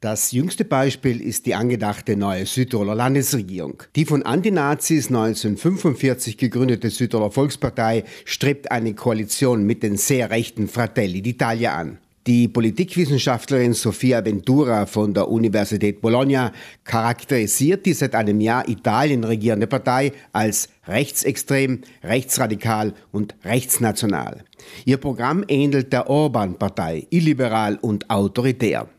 Das jüngste Beispiel ist die angedachte neue Südtiroler Landesregierung. Die von Antinazis 1945 gegründete Südtiroler Volkspartei strebt eine Koalition mit den sehr rechten Fratelli d'Italia an. Die Politikwissenschaftlerin Sofia Ventura von der Universität Bologna charakterisiert die seit einem Jahr Italien regierende Partei als rechtsextrem, rechtsradikal und rechtsnational. Ihr Programm ähnelt der Orban-Partei, illiberal und autoritär.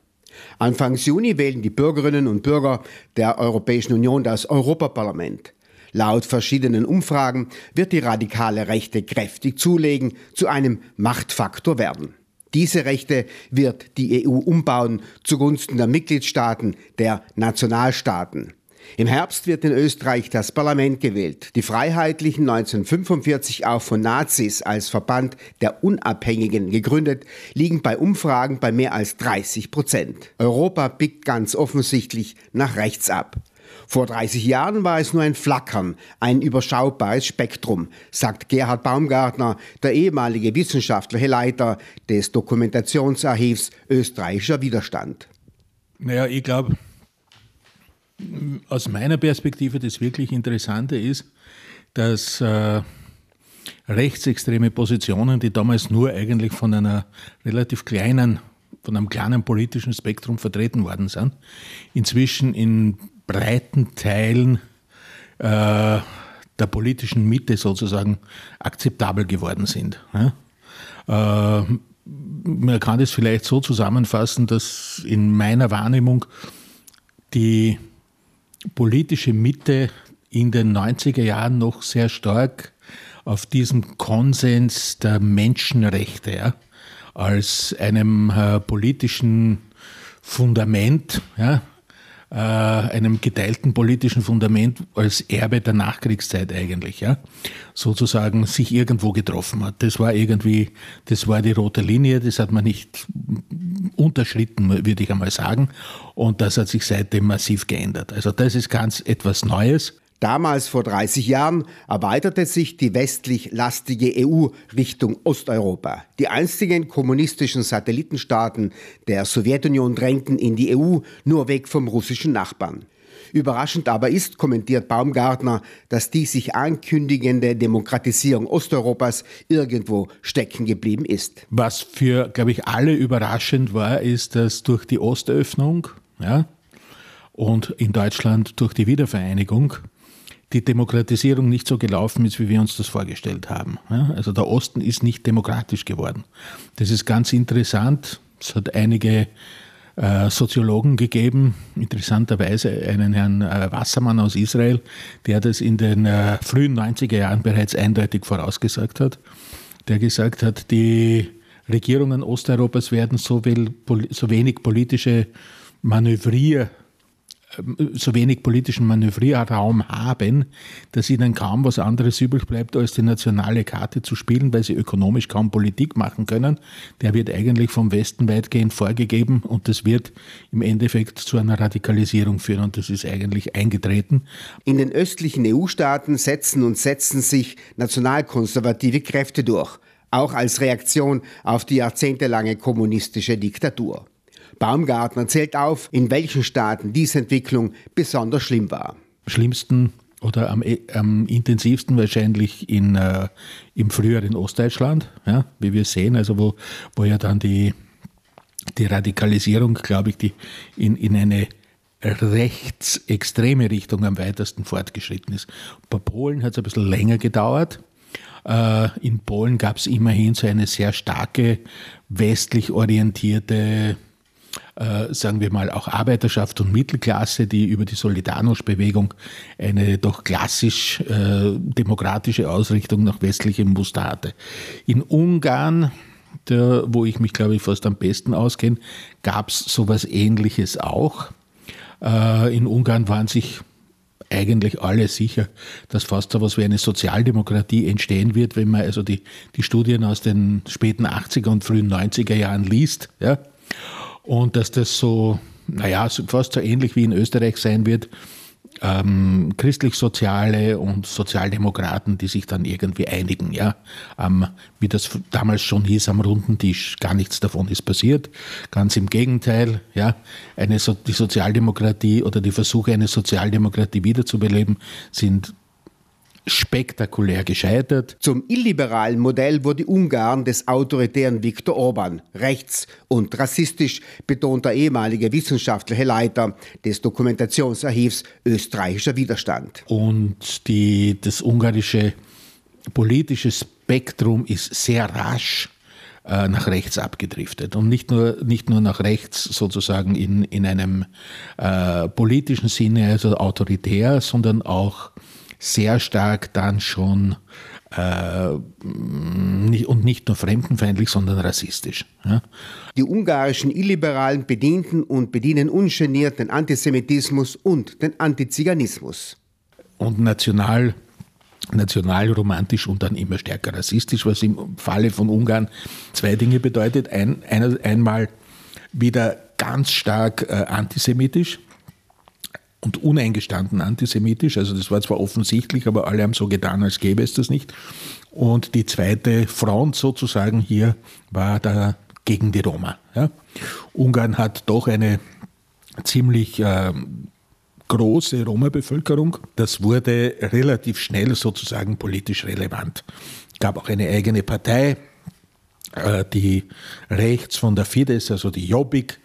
Anfangs Juni wählen die Bürgerinnen und Bürger der Europäischen Union das Europaparlament. Laut verschiedenen Umfragen wird die radikale Rechte kräftig zulegen, zu einem Machtfaktor werden. Diese Rechte wird die EU umbauen zugunsten der Mitgliedstaaten, der Nationalstaaten. Im Herbst wird in Österreich das Parlament gewählt. Die Freiheitlichen 1945 auch von Nazis als Verband der Unabhängigen gegründet, liegen bei Umfragen bei mehr als 30 Prozent. Europa biegt ganz offensichtlich nach rechts ab. Vor 30 Jahren war es nur ein Flackern, ein überschaubares Spektrum, sagt Gerhard Baumgartner, der ehemalige wissenschaftliche Leiter des Dokumentationsarchivs Österreichischer Widerstand. Naja, ich glaube, aus meiner Perspektive das wirklich Interessante ist, dass äh, rechtsextreme Positionen, die damals nur eigentlich von einer relativ kleinen, von einem kleinen politischen Spektrum vertreten worden sind, inzwischen in breiten Teilen äh, der politischen Mitte sozusagen akzeptabel geworden sind. Ja? Äh, man kann das vielleicht so zusammenfassen, dass in meiner Wahrnehmung die politische Mitte in den 90er Jahren noch sehr stark auf diesem Konsens der Menschenrechte ja, als einem äh, politischen Fundament ja, äh, einem geteilten politischen Fundament als Erbe der Nachkriegszeit eigentlich, ja, sozusagen sich irgendwo getroffen hat. Das war irgendwie, das war die rote Linie, das hat man nicht unterschritten, würde ich einmal sagen. Und das hat sich seitdem massiv geändert. Also das ist ganz etwas Neues. Damals vor 30 Jahren erweiterte sich die westlich lastige EU Richtung Osteuropa. Die einstigen kommunistischen Satellitenstaaten der Sowjetunion drängten in die EU nur weg vom russischen Nachbarn. Überraschend aber ist, kommentiert Baumgartner, dass die sich ankündigende Demokratisierung Osteuropas irgendwo stecken geblieben ist. Was für, glaube ich, alle überraschend war, ist, dass durch die Ostöffnung ja, und in Deutschland durch die Wiedervereinigung die Demokratisierung nicht so gelaufen ist, wie wir uns das vorgestellt haben. Also der Osten ist nicht demokratisch geworden. Das ist ganz interessant. Es hat einige äh, Soziologen gegeben, interessanterweise einen Herrn äh, Wassermann aus Israel, der das in den äh, frühen 90er Jahren bereits eindeutig vorausgesagt hat, der gesagt hat, die Regierungen Osteuropas werden so, wenig politische Manövrier so wenig politischen Manövrierraum haben, dass ihnen kaum was anderes übrig bleibt, als die nationale Karte zu spielen, weil sie ökonomisch kaum Politik machen können. Der wird eigentlich vom Westen weitgehend vorgegeben und das wird im Endeffekt zu einer Radikalisierung führen und das ist eigentlich eingetreten. In den östlichen EU-Staaten setzen und setzen sich nationalkonservative Kräfte durch, auch als Reaktion auf die jahrzehntelange kommunistische Diktatur. Baumgartner zählt auf, in welchen Staaten diese Entwicklung besonders schlimm war. Schlimmsten oder am, am intensivsten wahrscheinlich in, äh, im früheren Ostdeutschland, ja, wie wir sehen, also wo, wo ja dann die, die Radikalisierung, glaube ich, die in, in eine rechtsextreme Richtung am weitesten fortgeschritten ist. Bei Polen hat es ein bisschen länger gedauert. Äh, in Polen gab es immerhin so eine sehr starke westlich orientierte äh, sagen wir mal, auch Arbeiterschaft und Mittelklasse, die über die Solidarność-Bewegung eine doch klassisch äh, demokratische Ausrichtung nach westlichem Muster hatte. In Ungarn, der, wo ich mich, glaube ich, fast am besten auskenne, gab es sowas Ähnliches auch. Äh, in Ungarn waren sich eigentlich alle sicher, dass fast so etwas wie eine Sozialdemokratie entstehen wird, wenn man also die, die Studien aus den späten 80er und frühen 90er Jahren liest. Ja? Und dass das so, naja, fast so ähnlich wie in Österreich sein wird, ähm, christlich-soziale und Sozialdemokraten, die sich dann irgendwie einigen. Ja? Ähm, wie das damals schon hieß am runden Tisch, gar nichts davon ist passiert. Ganz im Gegenteil, ja? eine, so die Sozialdemokratie oder die Versuche, eine Sozialdemokratie wiederzubeleben, sind spektakulär gescheitert. Zum illiberalen Modell wurde Ungarn des autoritären Viktor Orban rechts und rassistisch, betont der ehemalige wissenschaftliche Leiter des Dokumentationsarchivs Österreichischer Widerstand. Und die, das ungarische politische Spektrum ist sehr rasch äh, nach rechts abgedriftet. Und nicht nur, nicht nur nach rechts sozusagen in, in einem äh, politischen Sinne, also autoritär, sondern auch sehr stark dann schon äh, und nicht nur fremdenfeindlich, sondern rassistisch. Ja. Die ungarischen Illiberalen bedienten und bedienen ungeniert den Antisemitismus und den Antiziganismus. Und national nationalromantisch und dann immer stärker rassistisch, was im Falle von Ungarn zwei Dinge bedeutet. Ein, ein, einmal wieder ganz stark äh, antisemitisch, und uneingestanden antisemitisch. Also das war zwar offensichtlich, aber alle haben so getan, als gäbe es das nicht. Und die zweite Front sozusagen hier war da gegen die Roma. Ja. Ungarn hat doch eine ziemlich äh, große Roma-Bevölkerung. Das wurde relativ schnell sozusagen politisch relevant. Gab auch eine eigene Partei, äh, die rechts von der Fidesz, also die Jobbik,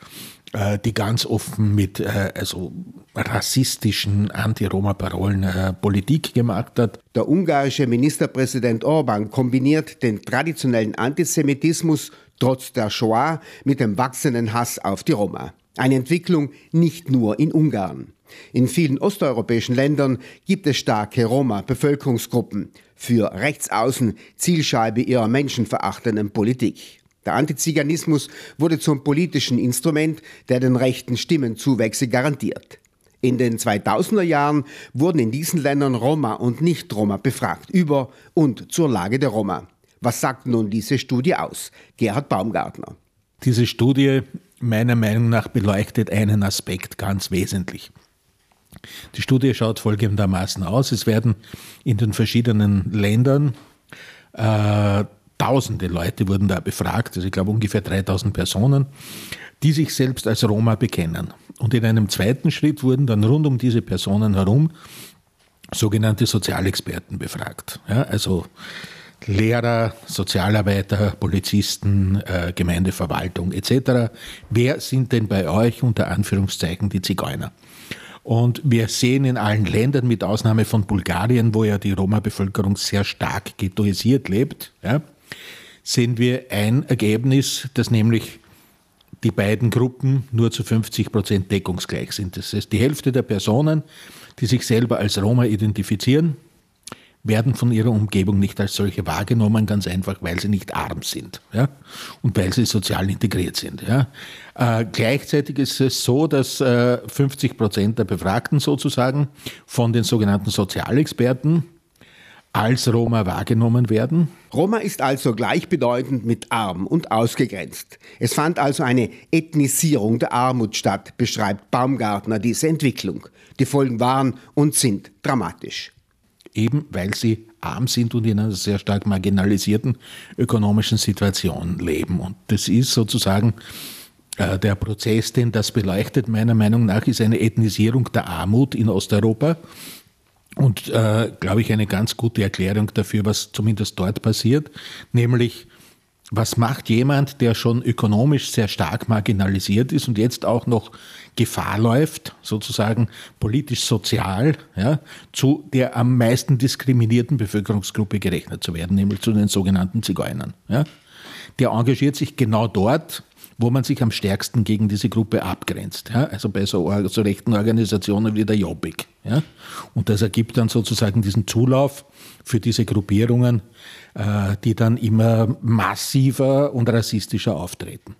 äh, die ganz offen mit äh, also rassistischen Anti-Roma-Parolen äh, Politik gemacht hat. Der ungarische Ministerpräsident Orban kombiniert den traditionellen Antisemitismus trotz der Shoah mit dem wachsenden Hass auf die Roma. Eine Entwicklung nicht nur in Ungarn. In vielen osteuropäischen Ländern gibt es starke Roma-Bevölkerungsgruppen, für Rechtsaußen Zielscheibe ihrer menschenverachtenden Politik. Der Antiziganismus wurde zum politischen Instrument, der den rechten Stimmenzuwächse garantiert. In den 2000er Jahren wurden in diesen Ländern Roma und Nicht-Roma befragt über und zur Lage der Roma. Was sagt nun diese Studie aus? Gerhard Baumgartner. Diese Studie meiner Meinung nach beleuchtet einen Aspekt ganz wesentlich. Die Studie schaut folgendermaßen aus. Es werden in den verschiedenen Ländern äh, tausende Leute wurden da befragt, also ich glaube ungefähr 3000 Personen, die sich selbst als Roma bekennen. Und in einem zweiten Schritt wurden dann rund um diese Personen herum sogenannte Sozialexperten befragt. Ja, also Lehrer, Sozialarbeiter, Polizisten, äh, Gemeindeverwaltung etc. Wer sind denn bei euch unter Anführungszeichen die Zigeuner? Und wir sehen in allen Ländern, mit Ausnahme von Bulgarien, wo ja die Roma-Bevölkerung sehr stark ghettoisiert lebt, ja, sehen wir ein Ergebnis, dass nämlich die beiden Gruppen nur zu 50 Prozent deckungsgleich sind. Das heißt, die Hälfte der Personen, die sich selber als Roma identifizieren, werden von ihrer Umgebung nicht als solche wahrgenommen, ganz einfach, weil sie nicht arm sind ja? und weil sie sozial integriert sind. Ja? Äh, gleichzeitig ist es so, dass äh, 50 Prozent der Befragten sozusagen von den sogenannten Sozialexperten als Roma wahrgenommen werden. Roma ist also gleichbedeutend mit arm und ausgegrenzt. Es fand also eine Ethnisierung der Armut statt, beschreibt Baumgartner diese Entwicklung. Die Folgen waren und sind dramatisch. Eben weil sie arm sind und in einer sehr stark marginalisierten ökonomischen Situation leben. Und das ist sozusagen äh, der Prozess, den das beleuchtet, meiner Meinung nach, ist eine Ethnisierung der Armut in Osteuropa und, äh, glaube ich, eine ganz gute Erklärung dafür, was zumindest dort passiert, nämlich was macht jemand, der schon ökonomisch sehr stark marginalisiert ist und jetzt auch noch Gefahr läuft, sozusagen politisch-sozial, ja, zu der am meisten diskriminierten Bevölkerungsgruppe gerechnet zu werden, nämlich zu den sogenannten Zigeunern. Ja. Der engagiert sich genau dort, wo man sich am stärksten gegen diese Gruppe abgrenzt. Ja? Also bei so, so, rechten Organisationen wie der Jobbik. Ja? Und das ergibt dann sozusagen diesen Zulauf für diese Gruppierungen, äh, die dann immer massiver und rassistischer auftreten.